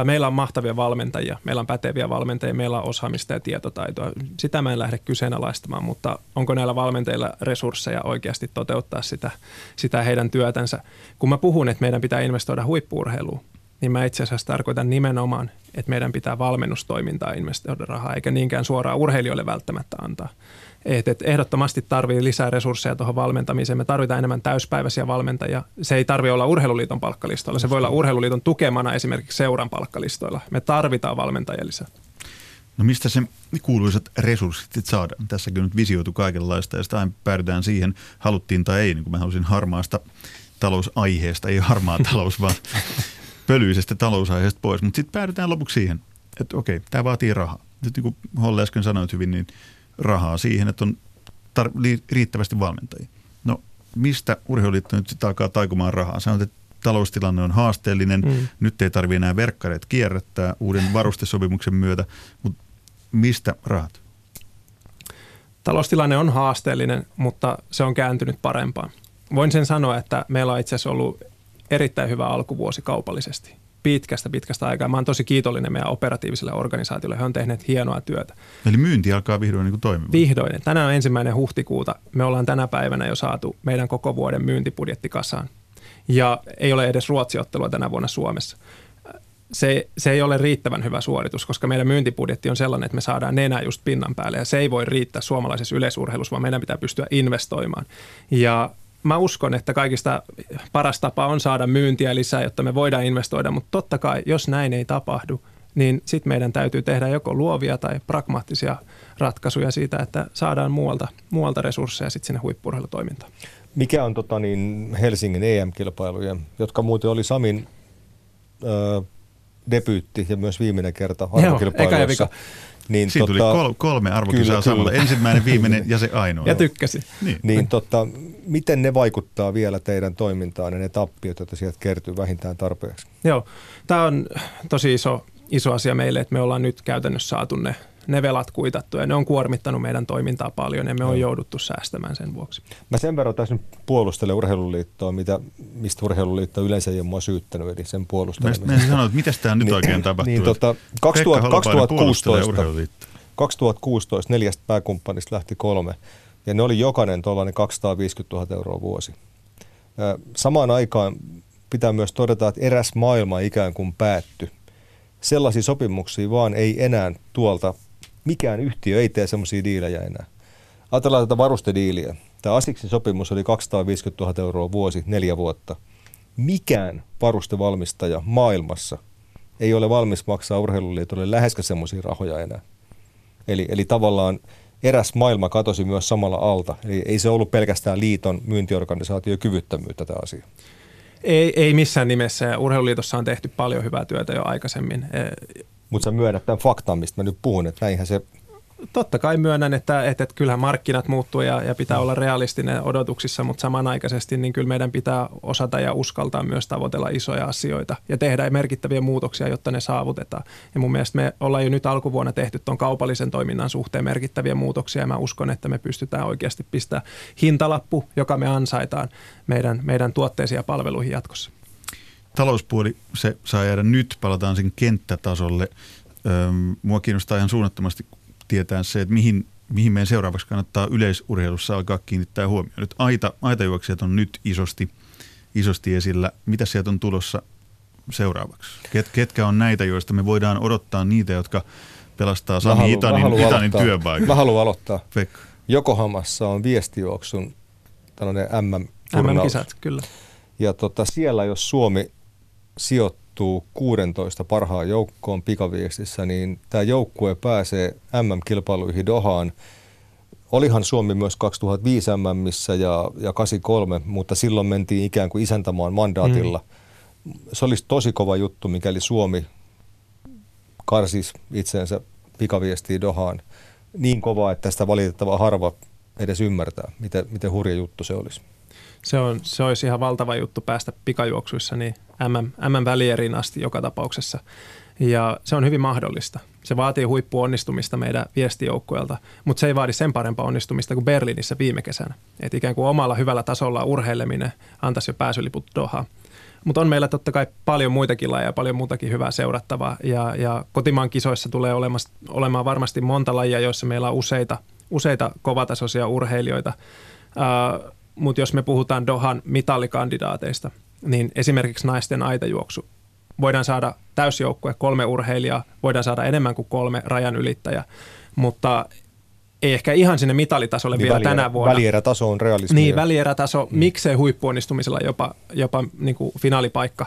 Meillä on mahtavia valmentajia, meillä on päteviä valmentajia, meillä on osaamista ja tietotaitoa. Sitä mä en lähde kyseenalaistamaan, mutta onko näillä valmentajilla resursseja oikeasti toteuttaa sitä, sitä heidän työtänsä? Kun mä puhun, että meidän pitää investoida huippuurheiluun, niin mä itse asiassa tarkoitan nimenomaan, että meidän pitää valmennustoimintaa investoida rahaa, eikä niinkään suoraan urheilijoille välttämättä antaa. Et, et ehdottomasti tarvii lisää resursseja tuohon valmentamiseen. Me tarvitaan enemmän täyspäiväisiä valmentajia. Se ei tarvitse olla urheiluliiton palkkalistoilla. Se voi olla urheiluliiton tukemana esimerkiksi seuran palkkalistoilla. Me tarvitaan valmentajia lisää. No mistä se kuuluisat resurssit saadaan? Tässäkin nyt visioitu kaikenlaista ja sitä päädytään siihen, haluttiin tai ei, niin kuin mä halusin harmaasta talousaiheesta, ei harmaa talous, vaan pölyisestä talousaiheesta pois. Mutta sitten päädytään lopuksi siihen, että okei, tämä vaatii rahaa. Nyt niin kuin Holle äsken sanoit hyvin, niin rahaa siihen, että on tar- riittävästi valmentajia. No mistä urheiluliitto nyt sitten alkaa taikumaan rahaa? Sanoit, että taloustilanne on haasteellinen, mm. nyt ei tarvitse enää verkkareet kierrättää uuden varustesopimuksen myötä, mutta mistä rahat? Taloustilanne on haasteellinen, mutta se on kääntynyt parempaan. Voin sen sanoa, että meillä on itse asiassa ollut erittäin hyvä alkuvuosi kaupallisesti pitkästä, pitkästä aikaa. Mä oon tosi kiitollinen meidän operatiiviselle organisaatiolle. He on tehneet hienoa työtä. Eli myynti alkaa vihdoin niin toimimaan? Vihdoin. Tänään on ensimmäinen huhtikuuta. Me ollaan tänä päivänä jo saatu meidän koko vuoden myyntibudjetti kasaan. Ja ei ole edes ruotsiottelua tänä vuonna Suomessa. Se, se ei ole riittävän hyvä suoritus, koska meidän myyntibudjetti on sellainen, että me saadaan nenä just pinnan päälle. Ja se ei voi riittää suomalaisessa yleisurheilussa, vaan meidän pitää pystyä investoimaan. Ja mä uskon, että kaikista paras tapa on saada myyntiä lisää, jotta me voidaan investoida, mutta totta kai, jos näin ei tapahdu, niin sitten meidän täytyy tehdä joko luovia tai pragmaattisia ratkaisuja siitä, että saadaan muualta, muualta resursseja sitten sinne huippurheilutoimintaan. Mikä on tota, niin Helsingin EM-kilpailujen, jotka muuten oli Samin ö, debyytti ja myös viimeinen kerta arvokilpailuissa. Niin Siinä tota, tuli kolme arvokisaa samalla. Ensimmäinen, viimeinen ja se ainoa. Ja tykkäsi. Niin, niin tota, miten ne vaikuttaa vielä teidän toimintaan ja ne tappiot, joita sieltä kertyy vähintään tarpeeksi? Joo, tämä on tosi iso, iso asia meille, että me ollaan nyt käytännössä saatu ne ne velat kuitattu ja ne on kuormittanut meidän toimintaa paljon ja me on jouduttu säästämään sen vuoksi. Mä sen verran tässä nyt puolustelen urheiluliittoa, mitä, mistä urheiluliitto yleensä ei ole mua syyttänyt, eli sen puolustelemisesta. Mä sanoa, että mitä tämä nyt niin, oikein tapahtuu? Niin, tota, 2000, 2016, 2016 neljästä pääkumppanista lähti kolme ja ne oli jokainen tuollainen 250 000 euroa vuosi. Samaan aikaan pitää myös todeta, että eräs maailma ikään kuin päättyi. Sellaisia sopimuksia vaan ei enää tuolta mikään yhtiö ei tee semmoisia diilejä enää. Ajatellaan tätä varustediiliä. Tämä Asiksin sopimus oli 250 000 euroa vuosi, neljä vuotta. Mikään varustevalmistaja maailmassa ei ole valmis maksaa urheiluliitolle läheskään semmoisia rahoja enää. Eli, eli tavallaan eräs maailma katosi myös samalla alta. Eli ei se ollut pelkästään liiton myyntiorganisaatio kyvyttömyyttä tämä asia. Ei, ei missään nimessä. Urheiluliitossa on tehty paljon hyvää työtä jo aikaisemmin. Mutta sä myönnät tämän faktan, mistä mä nyt puhun, että näinhän se totta kai myönnän, että, että, että kyllähän markkinat muuttuu ja, ja pitää olla realistinen odotuksissa, mutta samanaikaisesti niin kyllä meidän pitää osata ja uskaltaa myös tavoitella isoja asioita ja tehdä merkittäviä muutoksia, jotta ne saavutetaan. Ja mun mielestä me ollaan jo nyt alkuvuonna tehty tuon kaupallisen toiminnan suhteen merkittäviä muutoksia ja mä uskon, että me pystytään oikeasti pistämään hintalappu, joka me ansaitaan meidän, meidän tuotteisiin ja palveluihin jatkossa talouspuoli, se saa jäädä nyt, palataan sen kenttätasolle. Mua kiinnostaa ihan suunnattomasti tietää se, että mihin, mihin meidän seuraavaksi kannattaa yleisurheilussa alkaa kiinnittää huomioon. Nyt aita, aitajuoksijat on nyt isosti, isosti esillä. Mitä sieltä on tulossa seuraavaksi? Ket, ketkä on näitä, joista me voidaan odottaa niitä, jotka pelastaa Sami Itanin, Itanin työpaikan? Mä haluan aloittaa. Pekka. Jokohamassa on viestijuoksun tällainen mm MM-kisat, kyllä. Ja tota, siellä, jos Suomi sijoittuu 16 parhaan joukkoon pikaviestissä, niin tämä joukkue pääsee MM-kilpailuihin Dohaan. Olihan Suomi myös 2005 MMissä ja, ja 83, mutta silloin mentiin ikään kuin isäntämaan mandaatilla. Mm. Se olisi tosi kova juttu, mikäli Suomi karsis itseensä pikaviestiin Dohaan niin kovaa, että sitä valitettavaa harva edes ymmärtää, miten, miten hurja juttu se olisi. Se, on, se olisi ihan valtava juttu päästä pikajuoksuissa niin MM, MM-välieriin asti joka tapauksessa. Ja se on hyvin mahdollista. Se vaatii huippuonnistumista meidän viestijoukkueelta, mutta se ei vaadi sen parempaa onnistumista kuin Berliinissä viime kesänä. Et ikään kuin omalla hyvällä tasolla urheileminen antaisi jo pääsyliput Dohaan. Mutta on meillä totta kai paljon muitakin lajeja, paljon muutakin hyvää seurattavaa. Ja, ja kotimaan kisoissa tulee olemassa, olemaan varmasti monta lajia, joissa meillä on useita, useita kovatasoisia urheilijoita. Uh, Mutta jos me puhutaan Dohan mitallikandidaateista, niin esimerkiksi naisten aitajuoksu. Voidaan saada täysjoukkue, kolme urheilijaa, voidaan saada enemmän kuin kolme rajan ylittäjä, mutta ei ehkä ihan sinne mitalitasolle niin vielä välierä, tänä vuonna. Välierätaso on realismia. Niin, välierätaso, mm. miksei huippuonnistumisella jopa, jopa niin kuin finaalipaikka.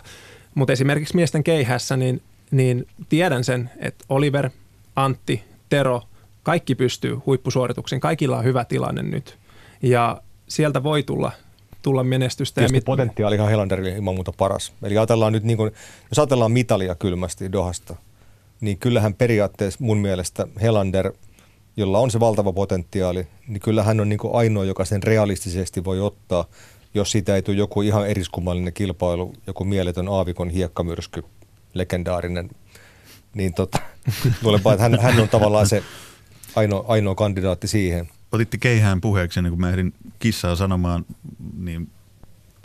Mutta esimerkiksi miesten keihässä, niin, niin tiedän sen, että Oliver, Antti, Tero, kaikki pystyy huippusuorituksiin. Kaikilla on hyvä tilanne nyt. Ja sieltä voi tulla tulla menestystä. Tietysti ja mit- potentiaali ihan Helanderille ilman muuta paras. Eli ajatellaan nyt, niin kuin, jos ajatellaan mitalia kylmästi Dohasta, niin kyllähän periaatteessa mun mielestä Helander – jolla on se valtava potentiaali, niin kyllä hän on niin kuin ainoa, joka sen realistisesti voi ottaa, jos siitä ei tule joku ihan eriskummallinen kilpailu, joku mieletön aavikon hiekkamyrsky, legendaarinen, niin tota, luulenpa, että hän, hän on tavallaan se ainoa, ainoa kandidaatti siihen. Otitte keihään puheeksi, niin kun mä ehdin kissaa sanomaan, niin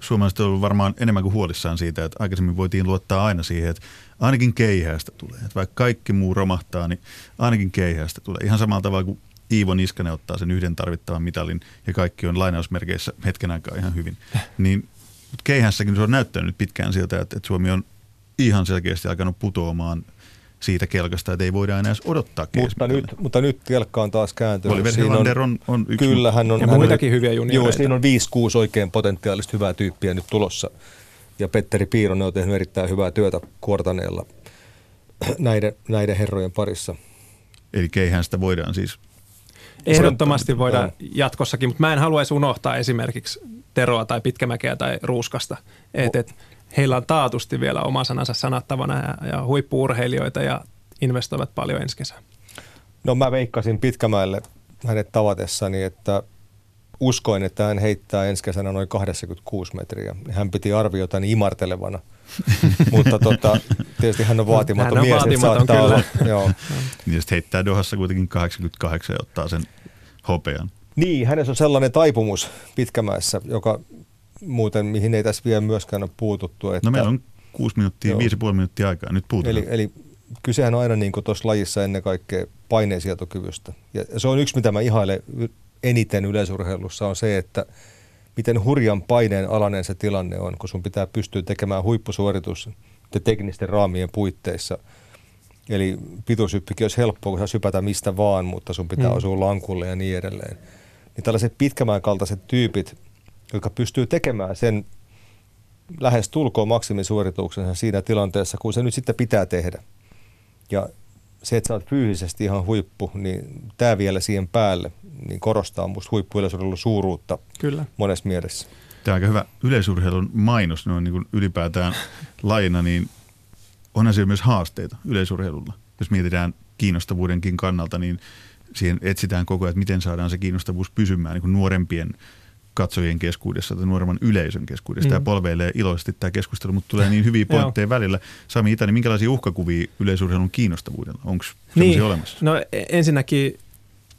suomalaiset on varmaan enemmän kuin huolissaan siitä, että aikaisemmin voitiin luottaa aina siihen, että ainakin keihäästä tulee. Että vaikka kaikki muu romahtaa, niin ainakin keihäästä tulee. Ihan samalla tavalla kuin Iivo Niskanen ottaa sen yhden tarvittavan mitalin ja kaikki on lainausmerkeissä hetken aikaa ihan hyvin. Niin keihässäkin se on näyttänyt pitkään siltä, että, että Suomi on ihan selkeästi alkanut putoamaan siitä kelkasta, että ei voida enää odottaa mutta nyt, mutta nyt kelkka on taas kääntynyt. Oliver siinä on, on, on yksi. Kyllä, hän on. Ja hän muitakin on, hyviä junioreita. Joo, siinä on 5-6 oikein potentiaalista hyvää tyyppiä nyt tulossa. Ja Petteri Piironen on tehnyt erittäin hyvää työtä kuortaneella näiden, näiden herrojen parissa. Eli keihän sitä voidaan siis Ehdottomasti voidaan jatkossakin, mutta mä en haluaisi unohtaa esimerkiksi Teroa tai Pitkämäkeä tai Ruuskasta. Et, et, heillä on taatusti vielä oma sanansa sanattavana ja, ja huippuurheilijoita ja investoivat paljon ensi kesään. No mä veikkasin Pitkämäelle hänet tavatessani, että uskoin, että hän heittää ensi kesänä noin 86 metriä. Hän piti arviota niin imartelevana. Mutta tota, tietysti hän on vaatimaton hän on mies, vaatimaton, saattaa kyllä. olla. Joo. Niin heittää Dohassa kuitenkin 88 ja ottaa sen hopean. Niin, hänessä on sellainen taipumus Pitkämäessä, joka muuten, mihin ei tässä vielä myöskään ole puututtu. Että, no meillä on kuusi minuuttia, joo. viisi puoli minuuttia aikaa, nyt puututaan. Eli, eli kysehän on aina niin kuin tuossa lajissa ennen kaikkea paineensietokyvystä. Ja se on yksi, mitä mä ihailen eniten yleisurheilussa, on se, että miten hurjan paineen alainen se tilanne on, kun sun pitää pystyä tekemään huippusuoritus teknisten raamien puitteissa. Eli pituushyppikin olisi helppoa, kun saa sypätä mistä vaan, mutta sun pitää mm. osua lankulle ja niin edelleen. Niin tällaiset pitkämään kaltaiset tyypit, jotka pystyy tekemään sen lähes tulkoon maksimisuorituksensa siinä tilanteessa, kun se nyt sitten pitää tehdä. Ja se, että sä oot fyysisesti ihan huippu, niin tämä vielä siihen päälle niin korostaa musta huippuyleisurheilun suuruutta Kyllä. monessa mielessä. Tämä on aika hyvä yleisurheilun mainos noin niin kuin ylipäätään laina, niin onhan siellä myös haasteita yleisurheilulla. Jos mietitään kiinnostavuudenkin kannalta, niin siihen etsitään koko ajan, että miten saadaan se kiinnostavuus pysymään niin kuin nuorempien katsojien keskuudessa tai nuoremman yleisön keskuudessa. Mm. Tämä polveilee iloisesti tämä keskustelu, mutta tulee niin hyviä pointteja välillä. Sami Itä, niin minkälaisia uhkakuvia yleisurheilun kiinnostavuudella? Onko niin. olemassa? No e- ensinnäkin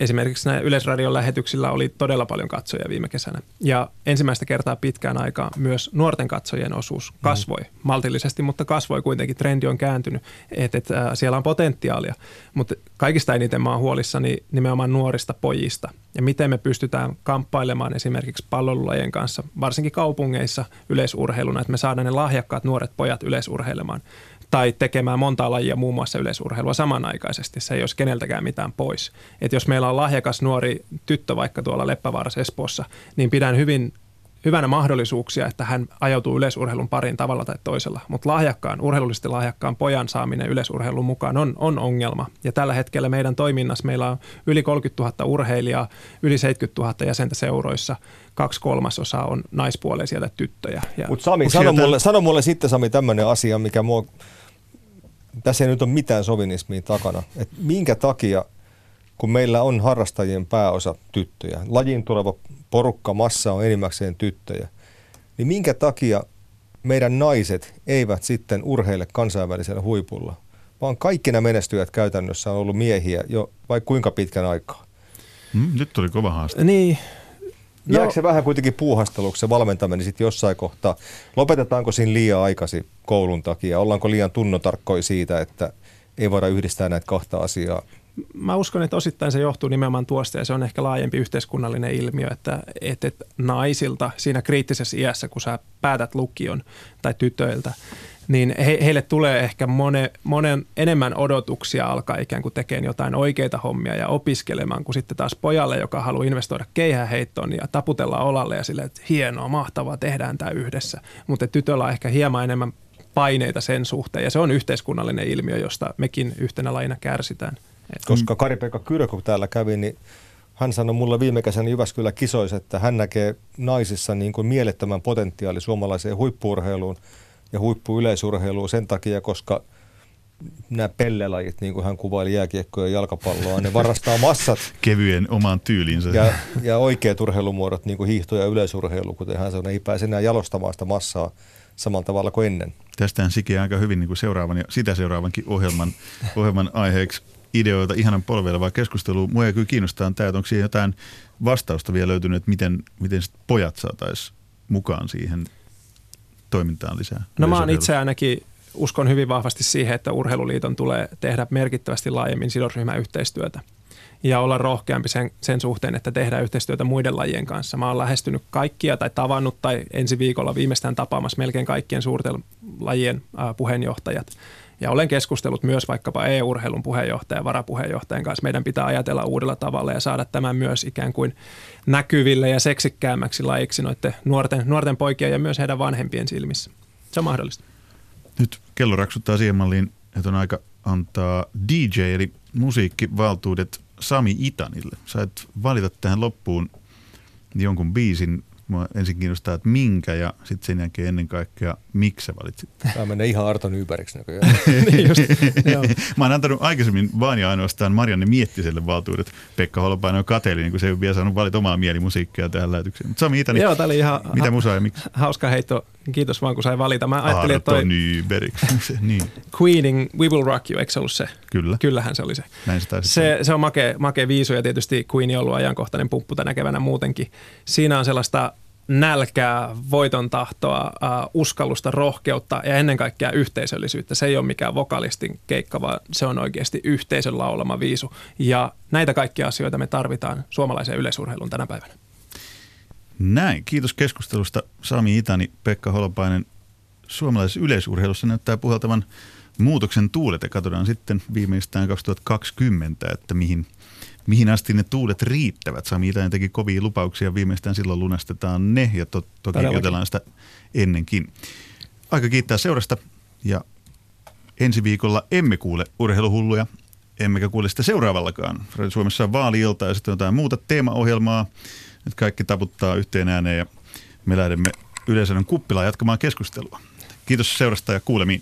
esimerkiksi näin Yleisradion lähetyksillä oli todella paljon katsojia viime kesänä. Ja ensimmäistä kertaa pitkään aikaa myös nuorten katsojien osuus mm. kasvoi mm. maltillisesti, mutta kasvoi kuitenkin. Trendi on kääntynyt, että et, äh, siellä on potentiaalia. Mutta kaikista eniten mä oon huolissani nimenomaan nuorista pojista. Ja miten me pystytään kamppailemaan esimerkiksi pallolulajien kanssa, varsinkin kaupungeissa yleisurheiluna, että me saadaan ne lahjakkaat nuoret pojat yleisurheilemaan tai tekemään monta lajia, muun muassa yleisurheilua samanaikaisesti. Se ei olisi keneltäkään mitään pois. Et jos meillä on lahjakas nuori tyttö vaikka tuolla Leppävaarassa Espoossa, niin pidän hyvin hyvänä mahdollisuuksia, että hän ajautuu yleisurheilun pariin tavalla tai toisella. Mutta lahjakkaan, urheilullisesti lahjakkaan pojan saaminen yleisurheilun mukaan on, on ongelma. Ja tällä hetkellä meidän toiminnassa meillä on yli 30 000 urheilijaa, yli 70 000 jäsentä seuroissa, kaksi kolmasosaa on naispuoleisia tai tyttöjä. Mutta Sami, sano mulle, sano mulle sitten Sami tämmöinen asia, mikä mua, tässä ei nyt ole mitään sovinismia takana. Et minkä takia kun meillä on harrastajien pääosa tyttöjä, lajin tuleva porukka, massa on enimmäkseen tyttöjä, niin minkä takia meidän naiset eivät sitten urheile kansainvälisellä huipulla, vaan kaikki nämä menestyjät käytännössä on ollut miehiä jo vai kuinka pitkän aikaa? Mm, nyt tuli kova haaste. Niin, No. Jääkö se vähän kuitenkin puuhasteluksi se valmentaminen sitten jossain kohtaa? Lopetetaanko siinä liian aikaisin koulun takia? Ollaanko liian tunnotarkkoja siitä, että ei voida yhdistää näitä kahta asiaa mä uskon, että osittain se johtuu nimenomaan tuosta ja se on ehkä laajempi yhteiskunnallinen ilmiö, että, että, että naisilta siinä kriittisessä iässä, kun sä päätät lukion tai tytöiltä, niin he, heille tulee ehkä monen, monen enemmän odotuksia alkaa ikään kuin tekemään jotain oikeita hommia ja opiskelemaan, kuin sitten taas pojalle, joka haluaa investoida keihäheittoon ja taputella olalle ja silleen, että hienoa, mahtavaa, tehdään tämä yhdessä. Mutta tytöllä on ehkä hieman enemmän paineita sen suhteen ja se on yhteiskunnallinen ilmiö, josta mekin yhtenä lajina kärsitään. Koska Kari-Pekka Kyrö, kun täällä kävi, niin hän sanoi mulle viime kesänä Jyväskylä kisoissa, että hän näkee naisissa niin kuin mielettömän potentiaali suomalaiseen huippuurheiluun ja huippuyleisurheiluun sen takia, koska nämä pellelajit, niin kuin hän kuvaili jääkiekkoja ja jalkapalloa, ne varastaa massat. Kevyen omaan tyyliinsä. Ja, ja oikeat urheilumuodot, niin kuin hiihto ja yleisurheilu, kuten hän sanoi, ei pääse enää jalostamaan sitä massaa samalla tavalla kuin ennen. Tästähän sikiä aika hyvin niin kuin seuraavan ja sitä seuraavankin ohjelman, ohjelman aiheeksi ideoita ihanan polveilevaa keskustelua. Mua kyllä kiinnostaa tämä, että onko siihen jotain vastausta vielä löytynyt, että miten, miten sit pojat saataisiin mukaan siihen toimintaan lisää. No mä oon itse ainakin uskon hyvin vahvasti siihen, että urheiluliiton tulee tehdä merkittävästi laajemmin sidosryhmäyhteistyötä ja olla rohkeampi sen, sen suhteen, että tehdään yhteistyötä muiden lajien kanssa. Mä oon lähestynyt kaikkia tai tavannut tai ensi viikolla viimeistään tapaamassa melkein kaikkien suurten lajien äh, puheenjohtajat – ja olen keskustellut myös vaikkapa EU-urheilun puheenjohtajan ja varapuheenjohtajan kanssa. Meidän pitää ajatella uudella tavalla ja saada tämän myös ikään kuin näkyville ja seksikkäämmäksi lajiksi noiden nuorten, nuorten poikien ja myös heidän vanhempien silmissä. Se on mahdollista. Nyt kello raksuttaa siihen malliin, että on aika antaa DJ eli musiikkivaltuudet Sami Itanille. Sait valita tähän loppuun jonkun biisin Mua ensin kiinnostaa, että minkä ja sitten sen jälkeen ennen kaikkea, miksi sä valitsit. Tämä menee ihan Arto Nybergiksi näköjään. niin just, Mä oon antanut aikaisemmin vaan ja ainoastaan Marianne Miettiselle valtuudet. Pekka Holopainen on kateellinen, niin kun se ei ole vielä saanut valita omaa mielimusiikkia tähän lähetykseen. Mutta Sami Itani, Joo, oli ihan mitä musaa ja miksi? Hauska heitto. Kiitos vaan, kun sai valita. Mä ajattelin, että toi... Nybergiksi. niin. Queening We Will Rock You, eikö se ollut se? Kyllä. Kyllähän se oli se. Näin se, se, se on make, make viisu ja tietysti Queen on ollut ajankohtainen pumppu tänä keväänä muutenkin. Siinä on sellaista nälkää, voiton tahtoa, uh, uskallusta, rohkeutta ja ennen kaikkea yhteisöllisyyttä. Se ei ole mikään vokalistin keikka, vaan se on oikeasti yhteisön laulama viisu. Ja näitä kaikkia asioita me tarvitaan suomalaiseen yleisurheiluun tänä päivänä. Näin. Kiitos keskustelusta Sami Itani, Pekka Holopainen. Suomalaisessa yleisurheilussa näyttää puhaltavan muutoksen tuulet ja katsotaan sitten viimeistään 2020, että mihin – mihin asti ne tuulet riittävät. Sami Itäinen teki kovia lupauksia, viimeistään silloin lunastetaan ne ja to, toki Todellakin. jutellaan sitä ennenkin. Aika kiittää seurasta ja ensi viikolla emme kuule urheiluhulluja, emmekä kuule sitä seuraavallakaan. Suomessa on vaali-ilta ja sitten jotain muuta teemaohjelmaa. Nyt kaikki taputtaa yhteen ääneen ja me lähdemme yleisön kuppilaan jatkamaan keskustelua. Kiitos seurasta ja kuulemiin.